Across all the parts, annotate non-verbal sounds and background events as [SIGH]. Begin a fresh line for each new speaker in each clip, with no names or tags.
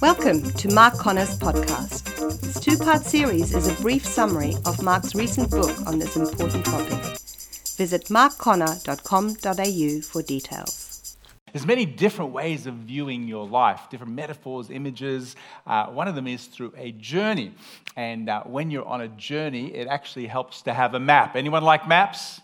Welcome to Mark Connor's podcast. This two part series is a brief summary of Mark's recent book on this important topic. Visit markconnor.com.au for details.
There's many different ways of viewing your life, different metaphors, images. Uh, one of them is through a journey. And uh, when you're on a journey, it actually helps to have a map. Anyone like maps?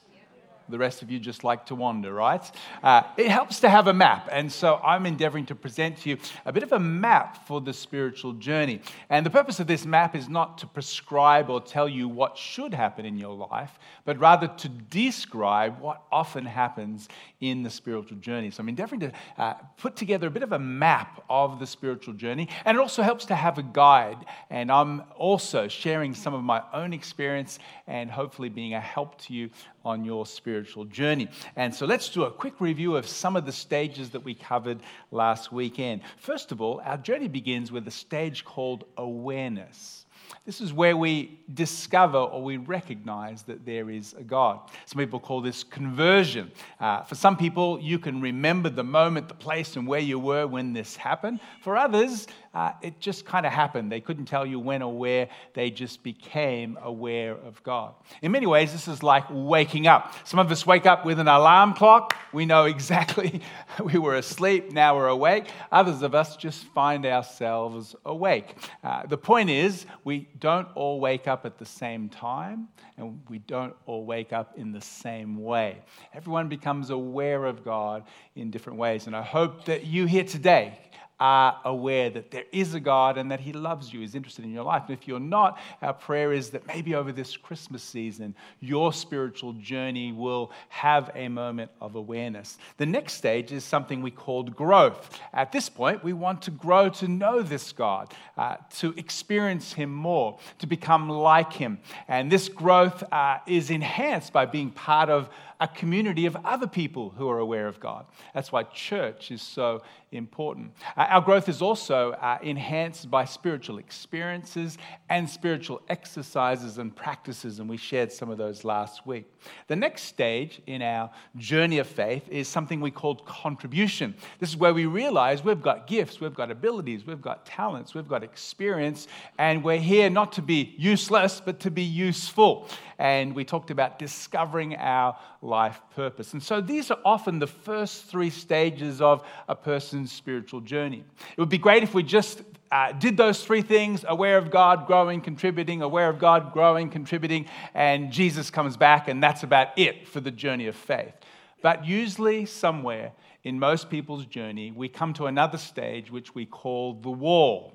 The rest of you just like to wander, right? Uh, it helps to have a map. And so I'm endeavoring to present to you a bit of a map for the spiritual journey. And the purpose of this map is not to prescribe or tell you what should happen in your life, but rather to describe what often happens in the spiritual journey. So I'm endeavoring to uh, put together a bit of a map of the spiritual journey. And it also helps to have a guide. And I'm also sharing some of my own experience and hopefully being a help to you on your spiritual journey. And so let's do a quick review of some of the stages that we covered last weekend. First of all, our journey begins with a stage called awareness. This is where we discover or we recognize that there is a God. Some people call this conversion. Uh, for some people, you can remember the moment, the place, and where you were when this happened. For others, uh, it just kind of happened. They couldn't tell you when or where, they just became aware of God. In many ways, this is like waking up. Some of us wake up with an alarm clock. We know exactly [LAUGHS] we were asleep, now we're awake. Others of us just find ourselves awake. Uh, the point is, we don't all wake up at the same time, and we don't all wake up in the same way. Everyone becomes aware of God in different ways. And I hope that you here today are aware that there is a God and that He loves you, is interested in your life. And if you're not, our prayer is that maybe over this Christmas season, your spiritual journey will have a moment of awareness. The next stage is something we called growth. At this point, we want to grow to know this God, uh, to experience Him more, to become like Him. And this growth uh, is enhanced by being part of a community of other people who are aware of God. That's why church is so important. Uh, our growth is also uh, enhanced by spiritual experiences and spiritual exercises and practices, and we shared some of those last week. The next stage in our journey of faith is something we call contribution. This is where we realize we've got gifts, we've got abilities, we've got talents, we've got experience, and we're here not to be useless, but to be useful. And we talked about discovering our life purpose. And so these are often the first three stages of a person's spiritual journey. It would be great if we just uh, did those three things aware of God, growing, contributing, aware of God, growing, contributing, and Jesus comes back, and that's about it for the journey of faith. But usually, somewhere in most people's journey, we come to another stage which we call the wall.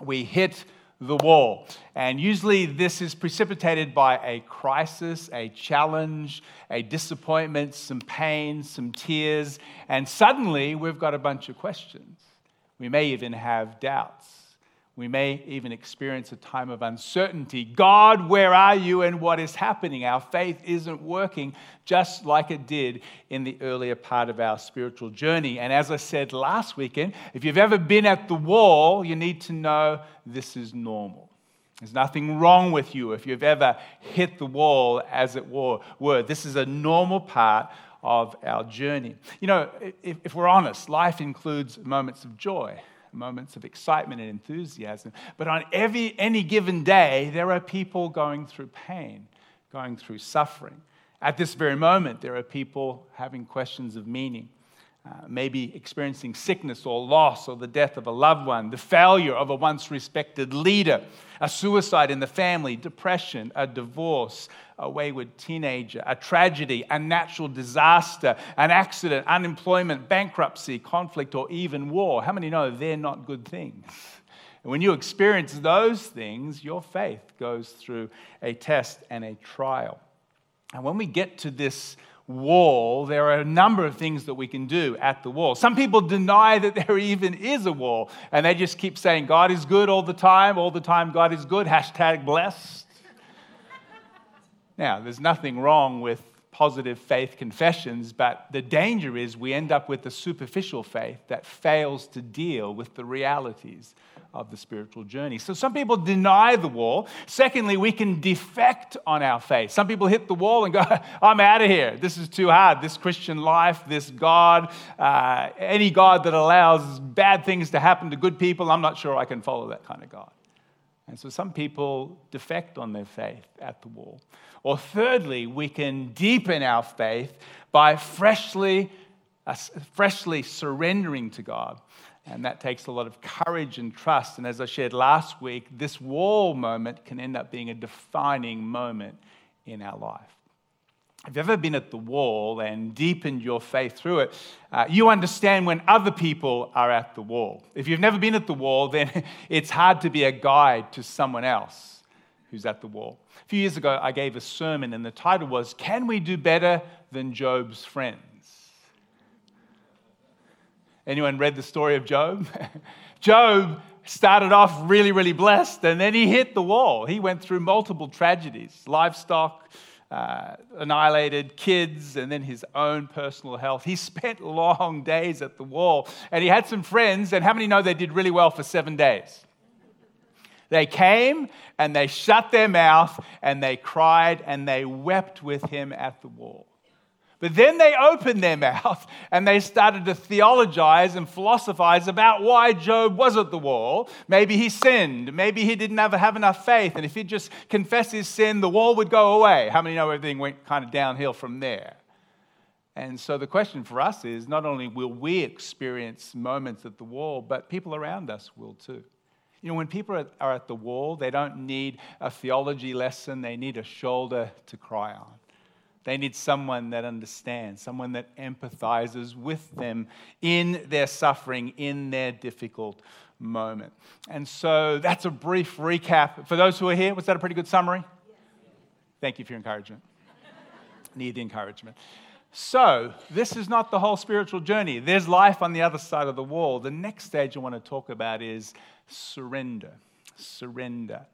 We hit the wall. And usually this is precipitated by a crisis, a challenge, a disappointment, some pain, some tears, and suddenly we've got a bunch of questions. We may even have doubts. We may even experience a time of uncertainty. God, where are you and what is happening? Our faith isn't working just like it did in the earlier part of our spiritual journey. And as I said last weekend, if you've ever been at the wall, you need to know this is normal. There's nothing wrong with you if you've ever hit the wall, as it were. This is a normal part of our journey. You know, if, we're honest, life includes moments of joy moments of excitement and enthusiasm. But on every, any given day, there are people going through pain, going through suffering. At this very moment, there are people having questions of meaning. Uh, maybe experiencing sickness or loss or the death of a loved one, the failure of a once respected leader, a suicide in the family, depression, a divorce, a wayward teenager, a tragedy, a natural disaster, an accident, unemployment, bankruptcy, conflict, or even war. How many know they're not good things? [LAUGHS] And when you experience those things, your faith goes through a test and a trial. And when we get to this wall, there are a number of things that we can do at the wall. Some people deny that there even is a wall, and they just keep saying, God is good all the time, all the time, God is good, hashtag blessed. now, there's nothing wrong with positive faith confessions, but the danger is we end up with a superficial faith that fails to deal with the realities of the spiritual journey. So some people deny the wall. Secondly, we can defect on our faith. Some people hit the wall and go, [LAUGHS] I'm out of here. This is too hard. This Christian life, this God, uh, any God that allows bad things to happen to good people, I'm not sure I can follow that kind of God. And so some people defect on their faith at the wall. Or thirdly, we can deepen our faith by freshly, uh, freshly surrendering to God. And that takes a lot of courage and trust. And as I shared last week, this wall moment can end up being a defining moment in our life. If you've ever been at the wall and deepened your faith through it, uh, you understand when other people are at the wall. If you've never been at the wall, [LAUGHS] then it's hard to be a guide to someone else who's at the wall. A few years ago, I gave a sermon, and the title was Can We Do Better Than Job's Friends? Anyone read the story of Job? [LAUGHS] Job started off really, really blessed, and then he hit the wall. He went through multiple tragedies livestock uh, annihilated, kids, and then his own personal health. He [LAUGHS] spent long days at the wall, and he had some friends, and how many know they did really well for seven days? They came and they shut their mouth and they cried and they wept with him at the wall. But then they opened their [LAUGHS] mouth and they started to theologize and philosophize about why Job was at the wall. Maybe he sinned. Maybe he didn't have, have enough faith. And if he just confessed his sin, the wall would go away. How many know everything went kind of downhill from there? And so the question for us is not only will we experience moments at the wall, but people around us will too. You know, when people are at the wall, they don't need a theology lesson, they need a shoulder to cry on. They need someone that understands, someone that empathizes with them in their suffering, in their difficult moment. And so that's a brief recap. For those who are here, was that a pretty good summary? Thank you for your encouragement. Need the encouragement. So, this is not the whole spiritual journey. There's life on the other side of the wall. The next stage I want to talk about is surrender. Surrender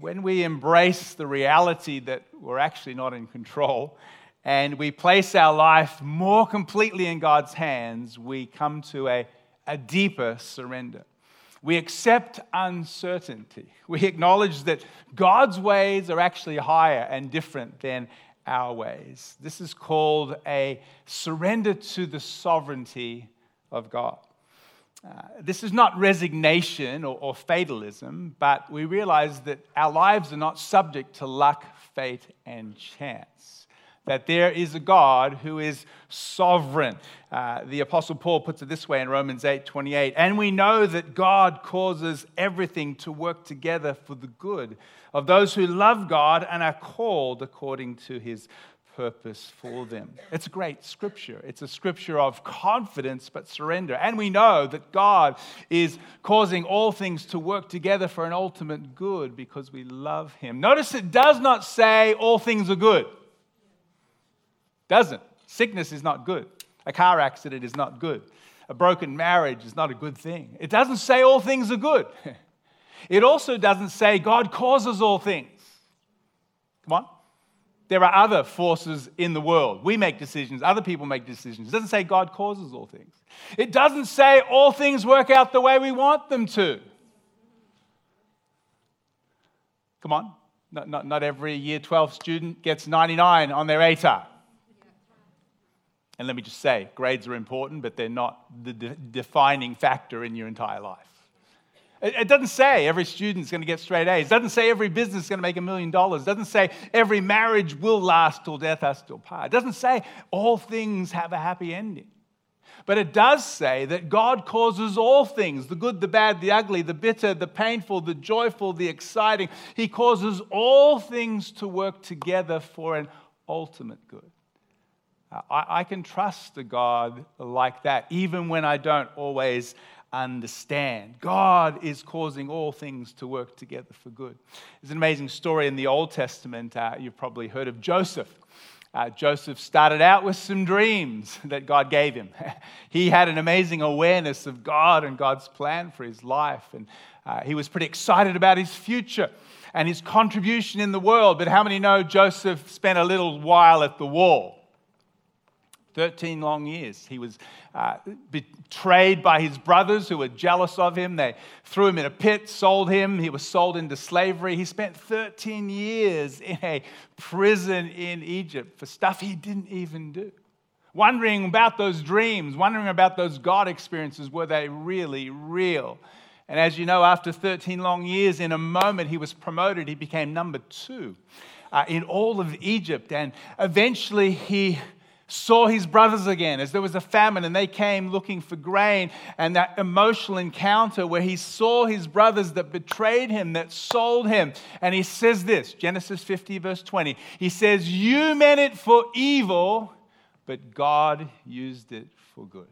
when we embrace the reality that we're actually not in control and we place our life more completely in God's hands, we come to a, a deeper surrender. We accept uncertainty. We acknowledge that God's ways are actually higher and different than our ways. This is called a surrender to the sovereignty of God. Uh, this is not resignation or, or fatalism, but we realize that our lives are not subject to luck, fate, and chance. That there is a God who is sovereign. Uh, the Apostle Paul puts it this way in Romans 8 28. And we know that God causes everything to work together for the good of those who love God and are called according to his purpose for them. It's a great scripture. It's a scripture of confidence but surrender. And we know that God is causing all things to work together for an ultimate good because we love Him. Notice it does not say all things are good. Doesn't. Sickness is not good. A car accident is not good. A broken marriage is not a good thing. It doesn't say all things are good. [LAUGHS] It also doesn't say God causes all things. Come on. There are other forces in the world. We make decisions, other people make decisions. It doesn't say God causes all things. It doesn't say all things work out the way we want them to. Come on. Not, not, not every year 12 student gets 99 on their ATAR. And let me just say, grades are important, but they're not the de- defining factor in your entire life. It doesn't say every student's going to get straight A's. It doesn't say every business is going to make a million dollars. It doesn't say every marriage will last till death us till part. It doesn't say all things have a happy ending. But it does say that God causes all things the good, the bad, the ugly, the bitter, the painful, the joyful, the exciting. He causes all things to work together for an ultimate good. I, I can trust a God like that, even when I don't always understand. God is causing all things to work together for good. There's an amazing story in the Old Testament. Uh, you've probably heard of Joseph. Uh, Joseph started out with some dreams [LAUGHS] that God gave him. [LAUGHS] he had an amazing awareness of God and God's plan for his life, and uh, he was pretty excited about his future and his contribution in the world. But how many know Joseph spent a little while at the wall? 13 long years. He was uh, betrayed by his brothers who were jealous of him. They threw him in a pit, sold him. He was sold into slavery. He spent 13 years in a prison in Egypt for stuff he didn't even do. Wondering about those dreams, wondering about those God experiences. Were they really real? And as you know, after 13 long years, in a moment, he was promoted. He became number two uh, in all of Egypt. And eventually, he saw his brothers again as there was a famine and they came looking for grain. And that emotional encounter where he saw his brothers that betrayed him, that sold him. And he says this Genesis 50, verse 20. He says, You meant it for evil, but God used it for good.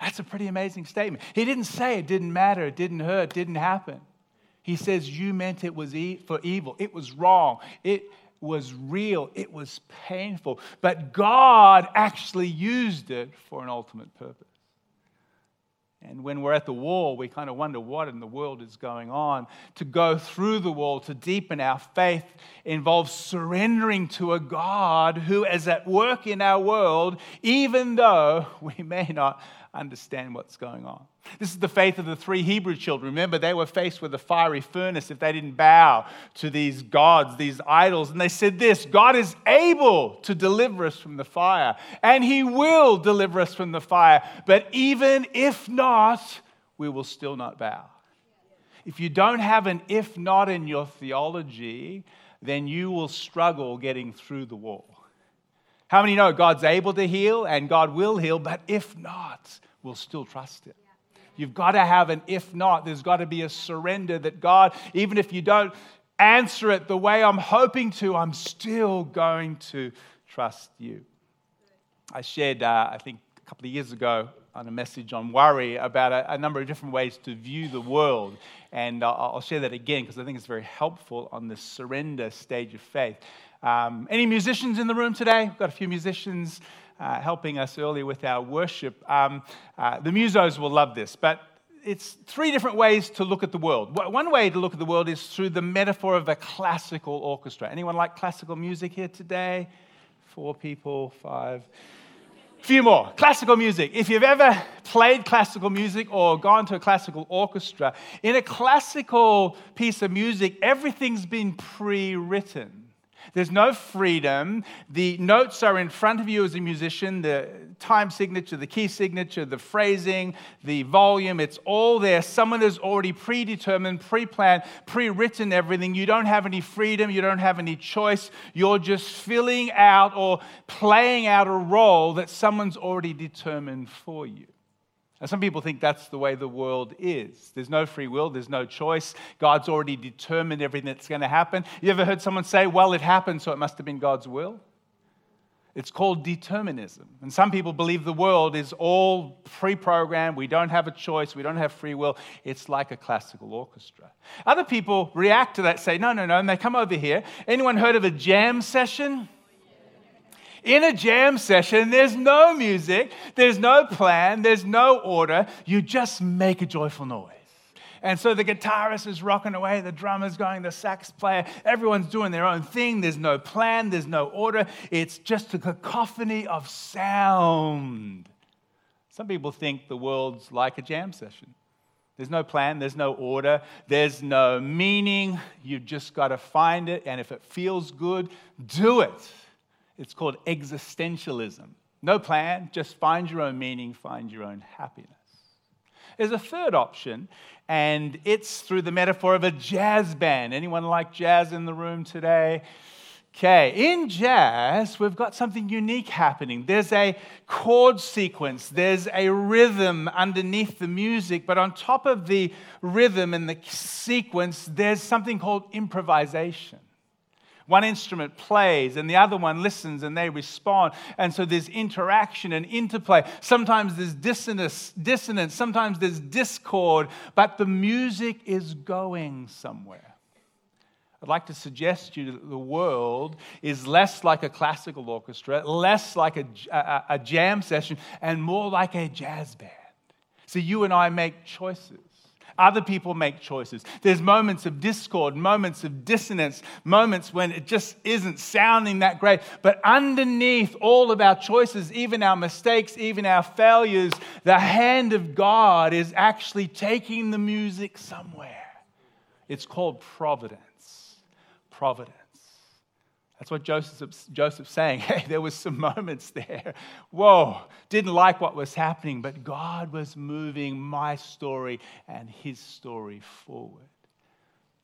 That's a pretty amazing statement. He didn't say it didn't matter, it didn't hurt, it didn't happen. He says, You meant it was e- for evil. It was wrong. It was real. It was painful. But God actually used it for an ultimate purpose. And when we're at the wall, we kind of wonder what in the world is going on. To go through the wall, to deepen our faith, involves surrendering to a God who is at work in our world, even though we may not understand what's going on. This is the faith of the three Hebrew children. Remember, they were faced with a fiery furnace if they didn't bow to these gods, these idols. And they said this God is able to deliver us from the fire, and He will deliver us from the fire. But even if not, we will still not bow. If you don't have an if not in your theology, then you will struggle getting through the wall. How many know God's able to heal and God will heal, but if not, we'll still trust Him? You've got to have an if not. There's got to be a surrender that God, even if you don't answer it the way I'm hoping to, I'm still going to trust you. I shared, uh, I think, a couple of years ago on a message on worry about a, a number of different ways to view the world. And uh, I'll share that again because I think it's very helpful on the surrender stage of faith. Um, any musicians in the room today? We've got a few musicians uh, helping us earlier with our worship. Um, uh, the musos will love this, but it's three different ways to look at the world. One way to look at the world is through the metaphor of a classical orchestra. Anyone like classical music here today? Four people, five. A few more. Classical music. If you've ever played classical music or gone to a classical orchestra, in a classical piece of music, everything's been pre written. There's no freedom. The notes are in front of you as a musician the time signature, the key signature, the phrasing, the volume, it's all there. Someone has already predetermined, pre planned, pre written everything. You don't have any freedom, you don't have any choice. You're just filling out or playing out a role that someone's already determined for you. Now, some people think that's the way the world is. There's no free will, there's no choice. God's already determined everything that's going to happen. You ever heard someone say, well, it happened, so it must have been God's will? It's called determinism. And some people believe the world is all pre programmed. We don't have a choice. We don't have free will. It's like a classical orchestra. Other people react to that, say, no, no, no. And they come over here. Anyone heard of a jam session? In a jam session, there's no music, there's no plan, there's no order. You just make a joyful noise. And so the guitarist is rocking away, the drummer's going, the sax player, everyone's doing their own thing. There's no plan, there's no order. It's just a cacophony of sound. Some people think the world's like a jam session. There's no plan, there's no order, there's no meaning. You've just got to find it, and if it feels good, do it. It's called existentialism. No plan, just find your own meaning, find your own happiness. There's a third option, and it's through the metaphor of a jazz band. Anyone like jazz in the room today? Okay, in jazz, we've got something unique happening. There's a chord sequence, there's a rhythm underneath the music, but on top of the rhythm and the sequence, there's something called improvisation. One instrument plays and the other one listens and they respond. And so there's interaction and interplay. Sometimes there's dissonance, dissonance, sometimes there's discord, but the music is going somewhere. I'd like to suggest to you that the world is less like a classical orchestra, less like a, a, a jam session, and more like a jazz band. So you and I make choices. Other people make choices. There's moments of discord, moments of dissonance, moments when it just isn't sounding that great. But underneath all of our choices, even our mistakes, even our failures, the hand of God is actually taking the music somewhere. It's called providence. Providence. That's what Joseph's, Joseph's saying. [LAUGHS] Hey, there was some moments there. Whoa, didn't like what was happening, but God was moving my story and his story forward.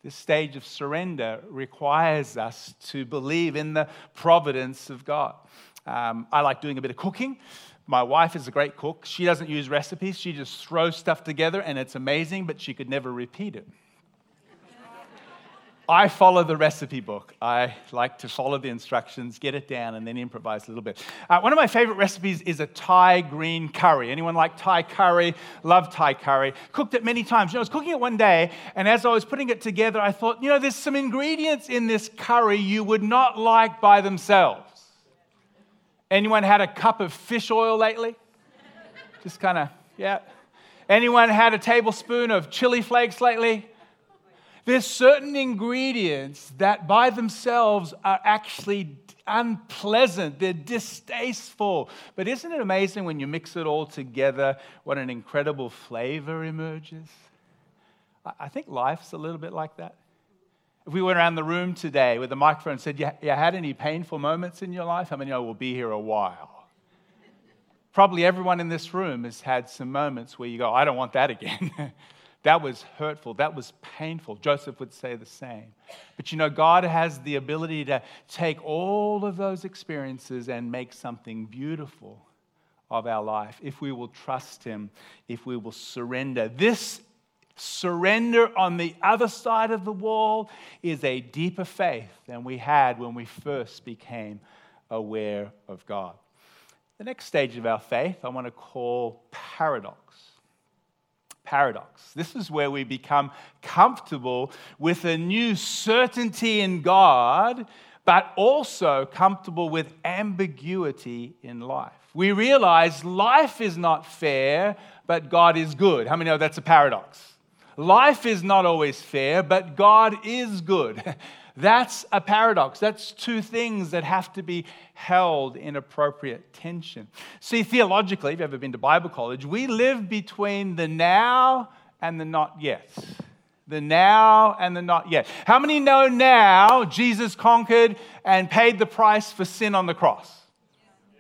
This stage of surrender requires us to believe in the providence of God. Um, I like doing a bit of cooking. My wife is a great cook. She doesn't use recipes, she just throws stuff together and it's amazing, but she could never repeat it. I follow the recipe book. I like to follow the instructions, get it down, and then improvise a little bit. Uh, one of my favorite recipes is a Thai green curry. Anyone like Thai curry? Love Thai curry. Cooked it many times. You know, I was cooking it one day, and as I was putting it together, I thought, you know, there's some ingredients in this curry you would not like by themselves. Anyone had a cup of fish oil lately? Just kind of, yeah. Anyone had a tablespoon of chili flakes lately? There's certain ingredients that by themselves are actually unpleasant, they're distasteful. But isn't it amazing when you mix it all together, what an incredible flavor emerges? I think life's a little bit like that. If we went around the room today with a microphone and said, You, you had any painful moments in your life? How many know we'll be here a while? Probably everyone in this room has had some moments where you go, I don't want that again. [LAUGHS] That was hurtful. That was painful. Joseph would say the same. But you know, God has the ability to take all of those experiences and make something beautiful of our life if we will trust Him, if we will surrender. This surrender on the other side of the wall is a deeper faith than we had when we first became aware of God. The next stage of our faith I want to call paradox paradox. This is where we become comfortable with a new certainty in God, but also comfortable with ambiguity in life. We realize life is not fair, but God is good. How many know that's a paradox? Life is not always fair, but God is good. [LAUGHS] That's a paradox. That's two things that have to be held in appropriate tension. See, theologically, if you've ever been to Bible college, we live between the now and the not yet. The now and the not yet. How many know now Jesus conquered and paid the price for sin on the cross?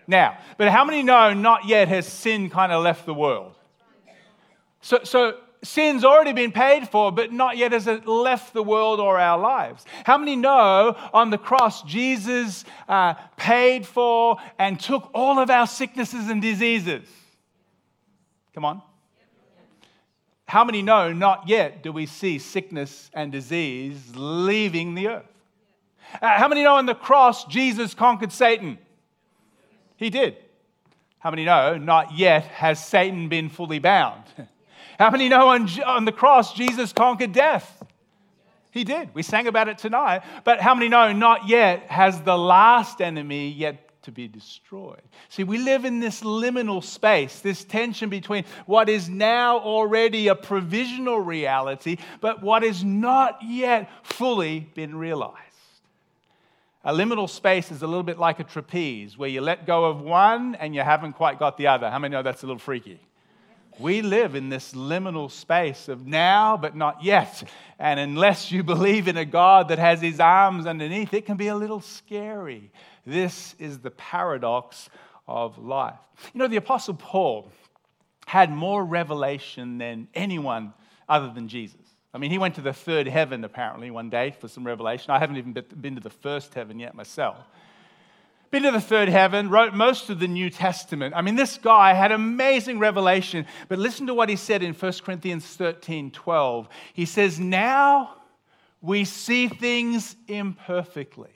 Now. But how many know not yet has sin kind of left the world? So, so sin's already been paid for, but not yet has it left the world or our lives. How many know on the cross Jesus uh, paid for and took all of our sicknesses and diseases? Come on. How many know not yet do we see sickness and disease leaving the earth? Uh, how many know on the cross Jesus conquered Satan? He did. How many know not yet has Satan been fully bound? [LAUGHS] How many know on, on the cross Jesus conquered death? He did. We sang about it tonight. But how many know not yet has the last enemy yet to be destroyed? See, we live in this liminal space, this tension between what is now already a provisional reality, but what is not yet fully been realized. A liminal space is a little bit like a trapeze where you let go of one and you haven't quite got the other. How many know that's a little freaky? We live in this liminal space of now but not yet. And unless you believe in a God that has his arms underneath, it can be a little scary. This is the paradox of life. You know, the Apostle Paul had more revelation than anyone other than Jesus. I mean, he went to the third heaven apparently one day for some revelation. I haven't even been to the first heaven yet myself been to the third heaven, wrote most of the New Testament. I mean, this guy had amazing revelation. But listen to what he said in 1 Corinthians 13 12. He says, Now we see things imperfectly,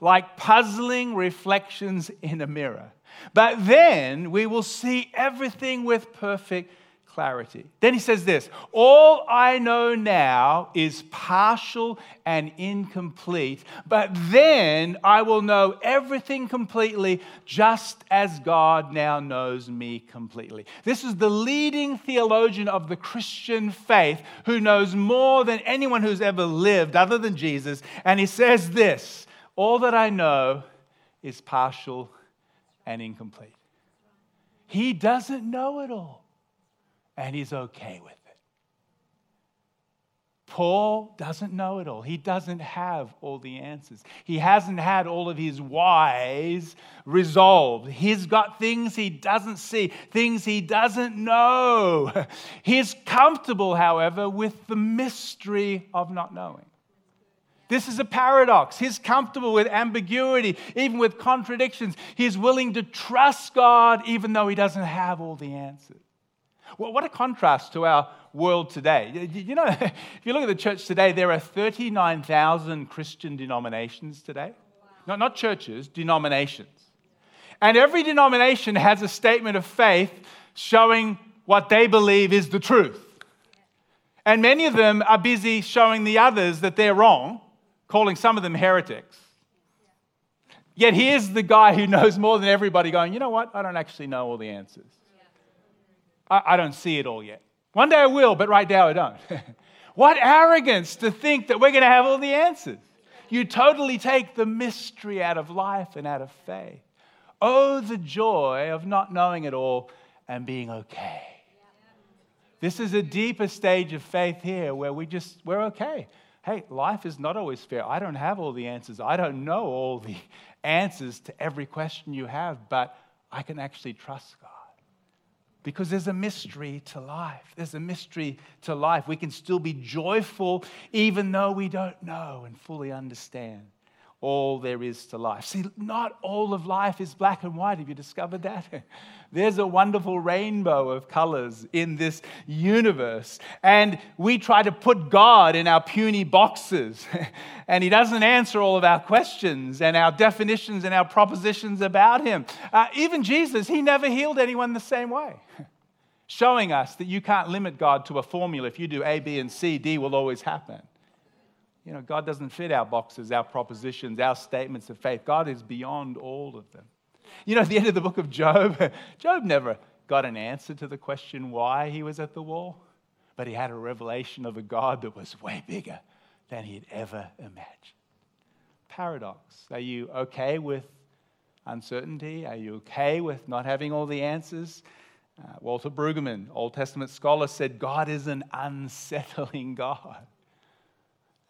like puzzling reflections in a mirror. But then we will see everything with perfect clarity. Then he says this All I know now is partial and incomplete, but then I will know everything completely, just as God now knows me completely. This is the leading theologian of the Christian faith who knows more than anyone who's ever lived other than Jesus. And he says this All that I know is partial and incomplete. He doesn't know it all and he's okay with it. Paul doesn't know it all. He doesn't have all the answers. He hasn't had all of his whys resolved. He's got things he doesn't see, things he doesn't know. [LAUGHS] He's comfortable, however, with the mystery of not knowing. This is a paradox. He's comfortable with ambiguity, even with contradictions. He's willing to trust God even though he doesn't have all the answers. Well, what a contrast to our world today. You know, [LAUGHS] if you look at the church today, there are 39,000 Christian denominations today. Not, not churches, denominations. And every denomination has a statement of faith showing what they believe is the truth. And many of them are busy showing the others that they're wrong, calling some of them heretics. Yet here's the guy who knows more than everybody going, you know what? I don't actually know all the answers. I, I don't see it all yet. One day I will, but right now I don't. [LAUGHS] what arrogance to think that we're going to have all the answers. You totally take the mystery out of life and out of faith. Oh, the joy of not knowing it all and being okay. This is a deeper stage of faith here where we just, we're okay. Hey, life is not always fair. I don't have all the answers. I don't know all the [LAUGHS] answers to every question you have, but I can actually trust God because there's a mystery to life. There's a mystery to life. We can still be joyful even though we don't know and fully understand all there is to life. See, not all of life is black and white. Have you discovered that? [LAUGHS] There's a wonderful rainbow of colors in this universe. And we try to put God in our puny boxes. [LAUGHS] and He doesn't answer all of our questions and our definitions and our propositions about Him. Uh, even Jesus, He never healed anyone the same way. [LAUGHS] Showing us that you can't limit God to a formula. If you do A, B, and C, D will always happen. You know, God doesn't fit our boxes, our propositions, our statements of faith. God is beyond all of them. You know, at the end of the book of Job, [LAUGHS] Job never got an answer to the question why he was at the wall, but he had a revelation of a God that was way bigger than he'd ever imagined. Paradox. Are you okay with uncertainty? Are you okay with not having all the answers? Uh, Walter Brueggemann, Old Testament scholar, said God is an unsettling [LAUGHS] God.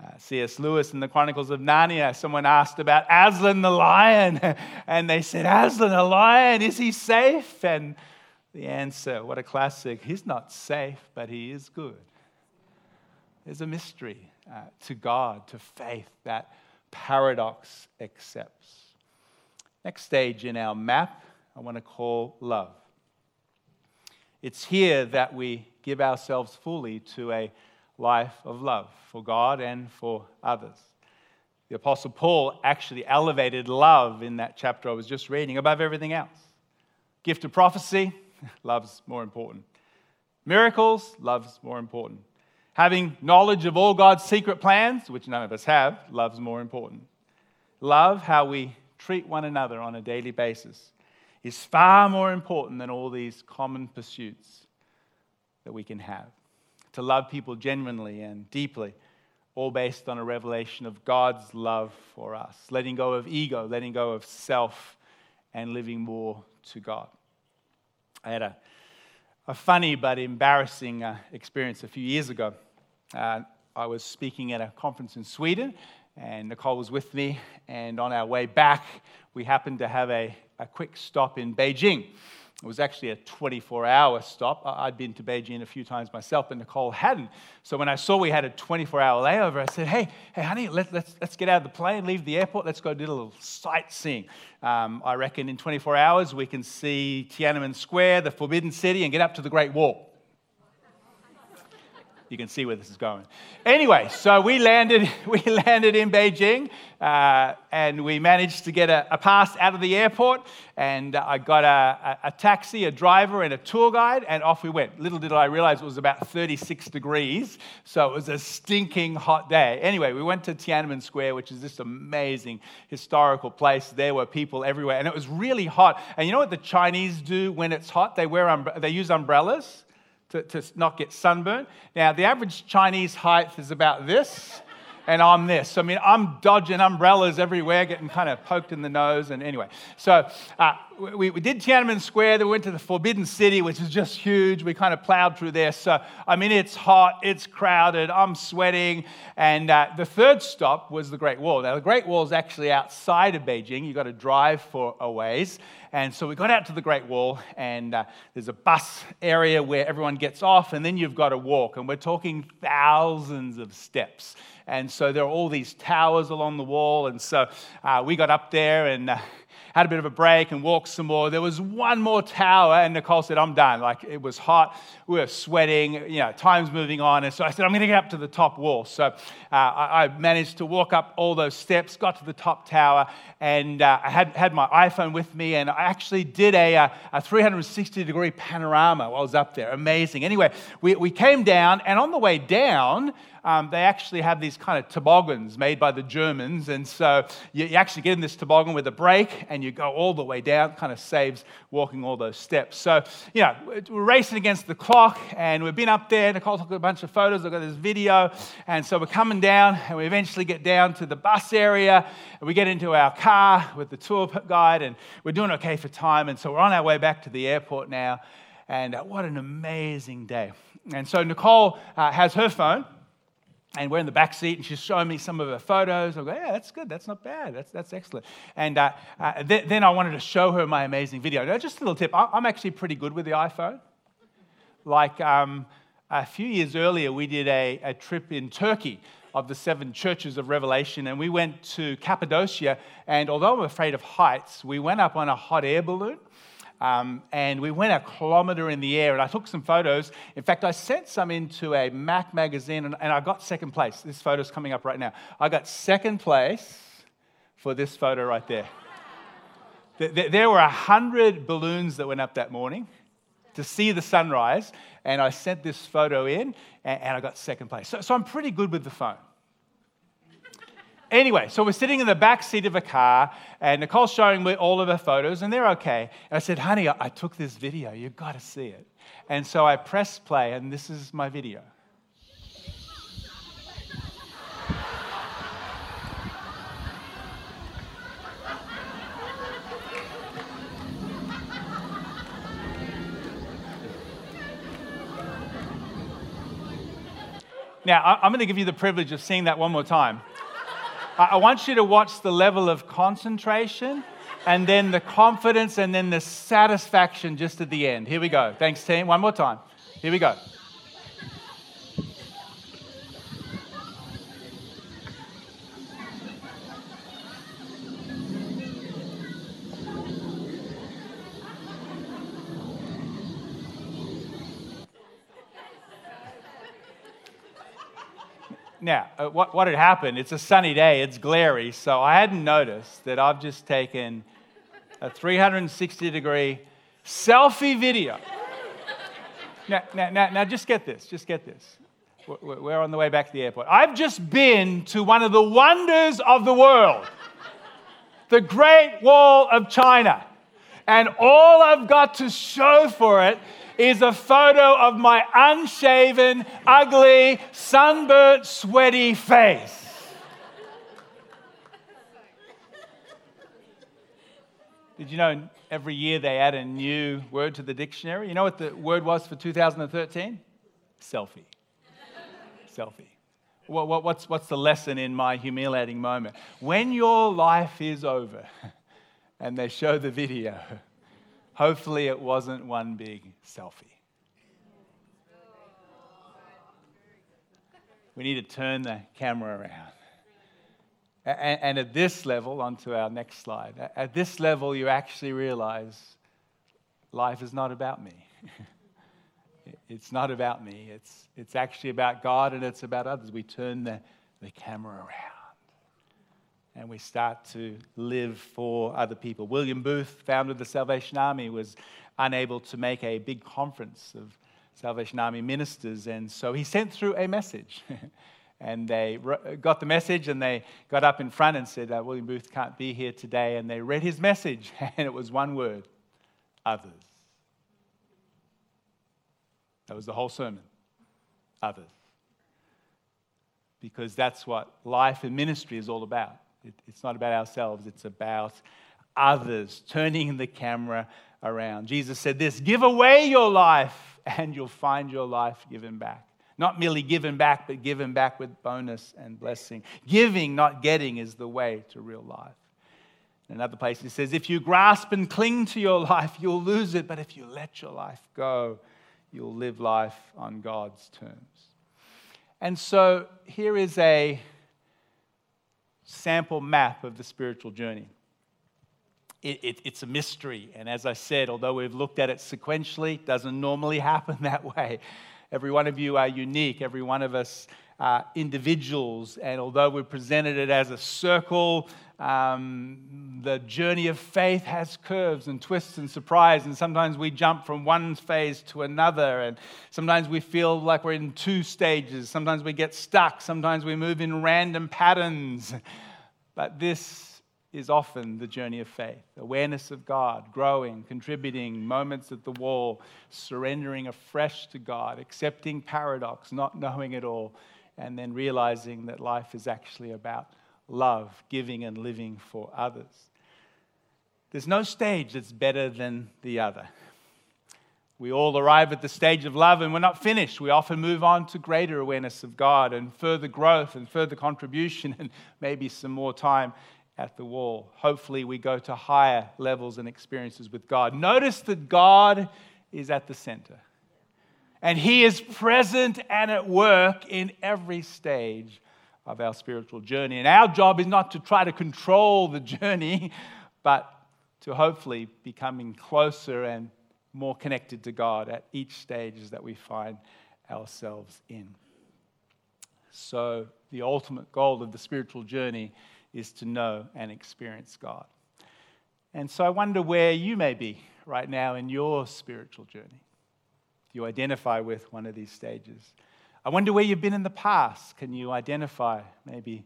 Uh, C.S. Lewis in the Chronicles of Narnia, someone asked about Aslan the lion, [LAUGHS] and they said, Aslan the lion, is he safe? And the answer, what a classic, he's not safe, but he is good. There's a mystery uh, to God, to faith, that paradox accepts. Next stage in our map, I want to call love. It's here that we give ourselves fully to a life of love for God and for others. The Apostle Paul actually elevated love in that chapter I was just reading above everything else. Gift of prophecy, [LAUGHS] love's more important. Miracles, love's more important. Having knowledge of all God's secret plans, which none of us have, love's more important. Love, how we treat one another on a daily basis, is far more important than all these common pursuits that we can have to love people genuinely and deeply, all based on a revelation of God's love for us, letting go of ego, letting go of self, and living more to God. I had a, a funny but embarrassing uh, experience a few years ago. Uh, I was speaking at a conference in Sweden, and Nicole was with me. And on our way back, we happened to have a, a quick stop in Beijing. It was actually a 24 hour stop. I'd been to Beijing a few times myself, but Nicole hadn't. So when I saw we had a 24 hour layover, I said, hey, hey, honey, let, us let's, let's get out of the plane, leave the airport, let's go do a little sightseeing. Um, I reckon in 24 hours we can see Tiananmen Square, the Forbidden City, and get up to the Great Wall. You can see where this is going. Anyway, so we landed, [LAUGHS] we landed in Beijing uh, and we managed to get a, a, pass out of the airport. And I got a, a, a, taxi, a driver, and a tour guide, and off we went. Little did I realize it was about 36 degrees, so it was a stinking hot day. Anyway, we went to Tiananmen Square, which is this amazing historical place. There were people everywhere, and it was really hot. And you know what the Chinese do when it's hot? They, wear they use umbrellas to, to not get sunburned. Now, the average Chinese height is about this and I'm this. I mean, I'm dodging umbrellas everywhere, getting kind of poked in the nose. And anyway, so uh, we, we did Tiananmen Square. Then we went to the Forbidden City, which is just huge. We kind of plowed through there. So, I mean, it's hot, it's crowded, I'm sweating. And uh, the third stop was the Great Wall. Now, the Great Wall is actually outside of Beijing. You've got to drive for a ways. And so we got out to the Great Wall, and uh, there's a bus area where everyone gets off, and then you've got to walk. And we're talking thousands of steps. And so there are all these towers along the wall. And so uh, we got up there and uh, had a bit of a break and walked some more. There was one more tower, and Nicole said, I'm done. Like it was hot, we were sweating, you know, time's moving on. And so I said, I'm going to get up to the top wall. So uh, I, I, managed to walk up all those steps, got to the top tower, and uh, I had, had my iPhone with me, and I actually did a, uh, a 360 degree panorama while I was up there. Amazing. Anyway, we, we came down, and on the way down, um, they actually have these kind of toboggans made by the Germans. And so you, you, actually get in this toboggan with a brake and you go all the way down, kind of saves walking all those steps. So, you know, we're racing against the clock and we've been up there. Nicole took a bunch of photos, I've got this video. And so we're coming down and we eventually get down to the bus area. And we get into our car with the tour guide and we're doing okay for time. And so we're on our way back to the airport now. And uh, what an amazing day. And so Nicole uh, has her phone and we're in the back seat, and she's showing me some of her photos. I go, yeah, that's good. That's not bad. That's, that's excellent. And uh, uh, th- then I wanted to show her my amazing video. Now, just a little tip. I- am actually pretty good with the iPhone. Like um, a few years earlier, we did a, a trip in Turkey of the seven churches of Revelation, and we went to Cappadocia. And although I'm afraid of heights, we went up on a hot air balloon. Um, and we went a kilometer in the air, and I took some photos. In fact, I sent some into a Mac magazine, and, and I got second place. This photo's coming up right now. I got second place for this photo right there. there were 100 balloons that went up that morning to see the sunrise, and I sent this photo in, and, and I got second place. So, so I'm pretty good with the phone. Anyway, so we're sitting in the back seat of a car, and Nicole's showing me all of her photos, and they're okay. And I said, honey, I took this video. You've got to see it. And so I press play, and this is my video. Now, I'm going to give you the privilege of seeing that one more time. I want you to watch the level of concentration and then the confidence and then the satisfaction just at the end. Here we go. Thanks, team. One more time. Here we go. Now, uh, what, what had happened, it's a sunny day, it's glary, so I hadn't noticed that I've just taken a 360 degree selfie video. now, now, now, now, just get this, just get this. We're on the way back to the airport. I've just been to one of the wonders of the world, the Great Wall of China. And all I've got to show for it is a photo of my unshaven, ugly, sunburnt, sweaty face. Did you know every year they add a new word to the dictionary? You know what the word was for 2013? Selfie. Selfie. What? what's, what's the lesson in my humiliating moment? When your life is over and they show the video, Hopefully, it wasn't one big selfie. We need to turn the camera around. And, at this level, onto our next slide, at this level, you actually realize life is not about me. [LAUGHS] it's not about me. It's, it's actually about God and it's about others. We turn the, the camera around and we start to live for other people. William Booth, founder of the Salvation Army, was unable to make a big conference of Salvation Army ministers, and so he sent through a message. [LAUGHS] and they got the message and they got up in front and said, uh, William Booth can't be here today. And they read his message, [LAUGHS] and it was one word others. That was the whole sermon others. Because that's what life and ministry is all about. It, it's not about ourselves, it's about others, turning the camera around. Jesus said this Give away your life, and you'll find your life given back. Not merely given back, but given back with bonus and blessing. Giving, not getting, is the way to real life. Another place, he says, If you grasp and cling to your life, you'll lose it. But if you let your life go, you'll live life on God's terms. And so here is a sample map of the spiritual journey. It, it, it's a mystery. And as I said, although we've looked at it sequentially, it doesn't normally [LAUGHS] happen that way. Every one of you are unique. Every one of us are individuals. And although we presented it as a circle, um, the journey of faith has curves and twists and surprise. And sometimes we jump from one phase to another. And sometimes we feel like we're in two stages. Sometimes we get stuck. Sometimes we move in random patterns. But this is often the journey of faith awareness of God, growing, contributing, moments at the wall, surrendering afresh to God, accepting paradox, not knowing it all, and then realizing that life is actually about love, giving, and living for others. There's no stage that's better than the other. We all arrive at the stage of love and we're not finished. We often move on to greater awareness of God and further growth and further contribution [LAUGHS] and maybe some more time at the wall. Hopefully, we go to higher levels and experiences with God. Notice that God is at the center. And He is present and at work in every stage of our spiritual journey. And our job is not to try to control the journey, [LAUGHS] but to hopefully becoming closer and more connected to God at each stage that we find ourselves in. So, the ultimate goal of the spiritual journey is to know and experience God. And so I wonder where you may be right now in your spiritual journey. You identify with one of these stages? I wonder where you've been in the past. Can you identify maybe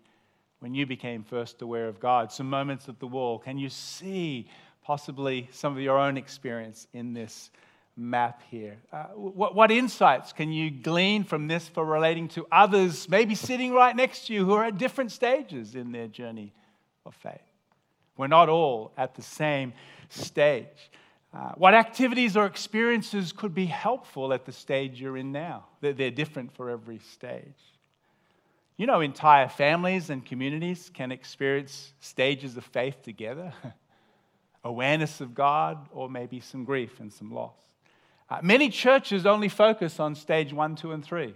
when you became first aware of God? Some moments at the wall. Can you see possibly some of your own experience in this map here. Uh, what, what, insights can you glean from this for relating to others, maybe sitting right next to you, who are at different stages in their journey of faith? We're not all at the same stage. Uh, what activities or experiences could be helpful at the stage you're in now? They're, they're different for every stage. You know, entire families and communities can experience stages of faith together [LAUGHS] awareness of God, or maybe some grief and some loss. Uh, many churches only focus on stage one, two, and three.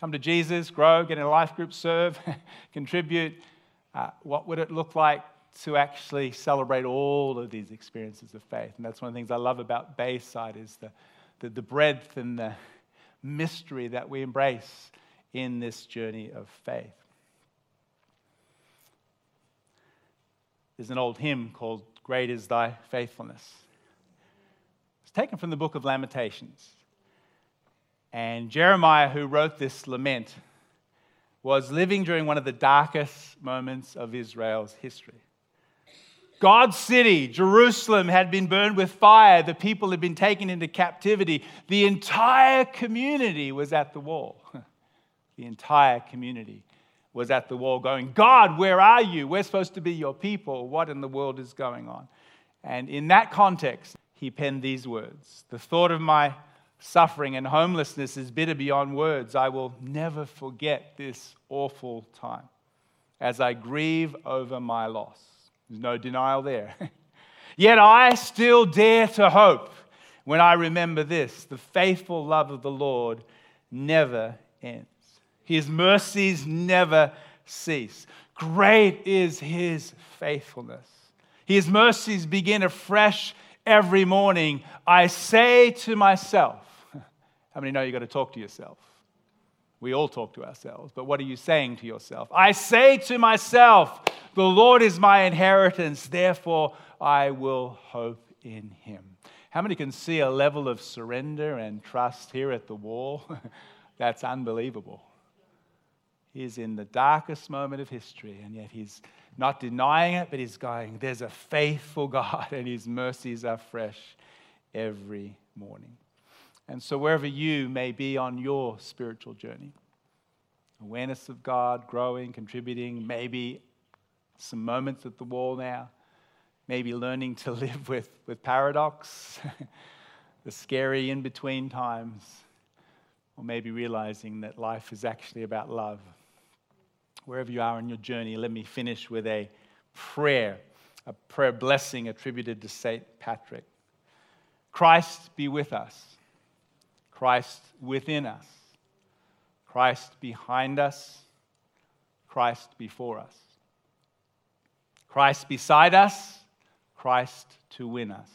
Come to Jesus, grow, get in a life group, serve, [LAUGHS] contribute. Uh, what would it look like to actually celebrate all of these experiences of faith? And that's one of the things I love about Bayside is the, the, the breadth and the mystery that we embrace in this journey of faith. There's an old hymn called Great is Thy Faithfulness It's taken from the book of Lamentations. And Jeremiah, who wrote this lament, was living during one of the darkest moments of Israel's history. God's city, Jerusalem, had been burned with fire. The people had been taken into captivity. The entire community was at the wall. [LAUGHS] The entire community was at the wall going, God, where are you? We're supposed to be your people. What in the world is going on? And in that context, he penned these words The thought of my suffering and homelessness is bitter beyond words. I will never forget this awful time as I grieve over my loss. There's no denial there. [LAUGHS] Yet I still dare to hope when I remember this the faithful love of the Lord never ends, His mercies never cease. Great is His faithfulness. His mercies begin afresh every morning, I say to myself, [LAUGHS] How many know you've got to talk to yourself? We all talk to ourselves, but what are you saying to yourself? I say to myself, The Lord is my inheritance, therefore I will hope in him. How many can see a level of surrender and trust here at the wall? [LAUGHS] That's unbelievable. He's in the darkest moment of history, and yet he's not denying it, but he's going, There's a faithful [LAUGHS] God, and his mercies are fresh every morning. And so, wherever you may be on your spiritual journey, awareness of God, growing, contributing, maybe some moments at the wall now, maybe learning to [LAUGHS] live with, with paradox, [LAUGHS] the scary in between times, or maybe realizing that life is actually about love. Wherever you are in your journey, let me finish with a prayer, a prayer blessing attributed to St. Patrick. Christ be with us. Christ within us, Christ behind us, Christ before us, Christ beside us, Christ to win us,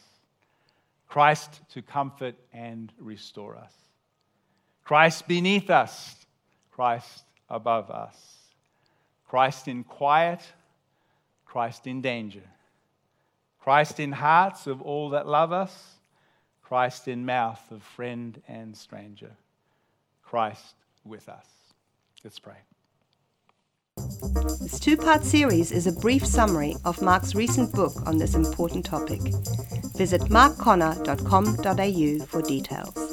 Christ to comfort and restore us, Christ beneath us, Christ above us, Christ in quiet, Christ in danger, Christ in hearts of all that love us Christ in mouth of friend and stranger, Christ with us. Let's pray.
This two part series is a brief summary of Mark's recent book on this important topic. Visit markconnor.com.au for details.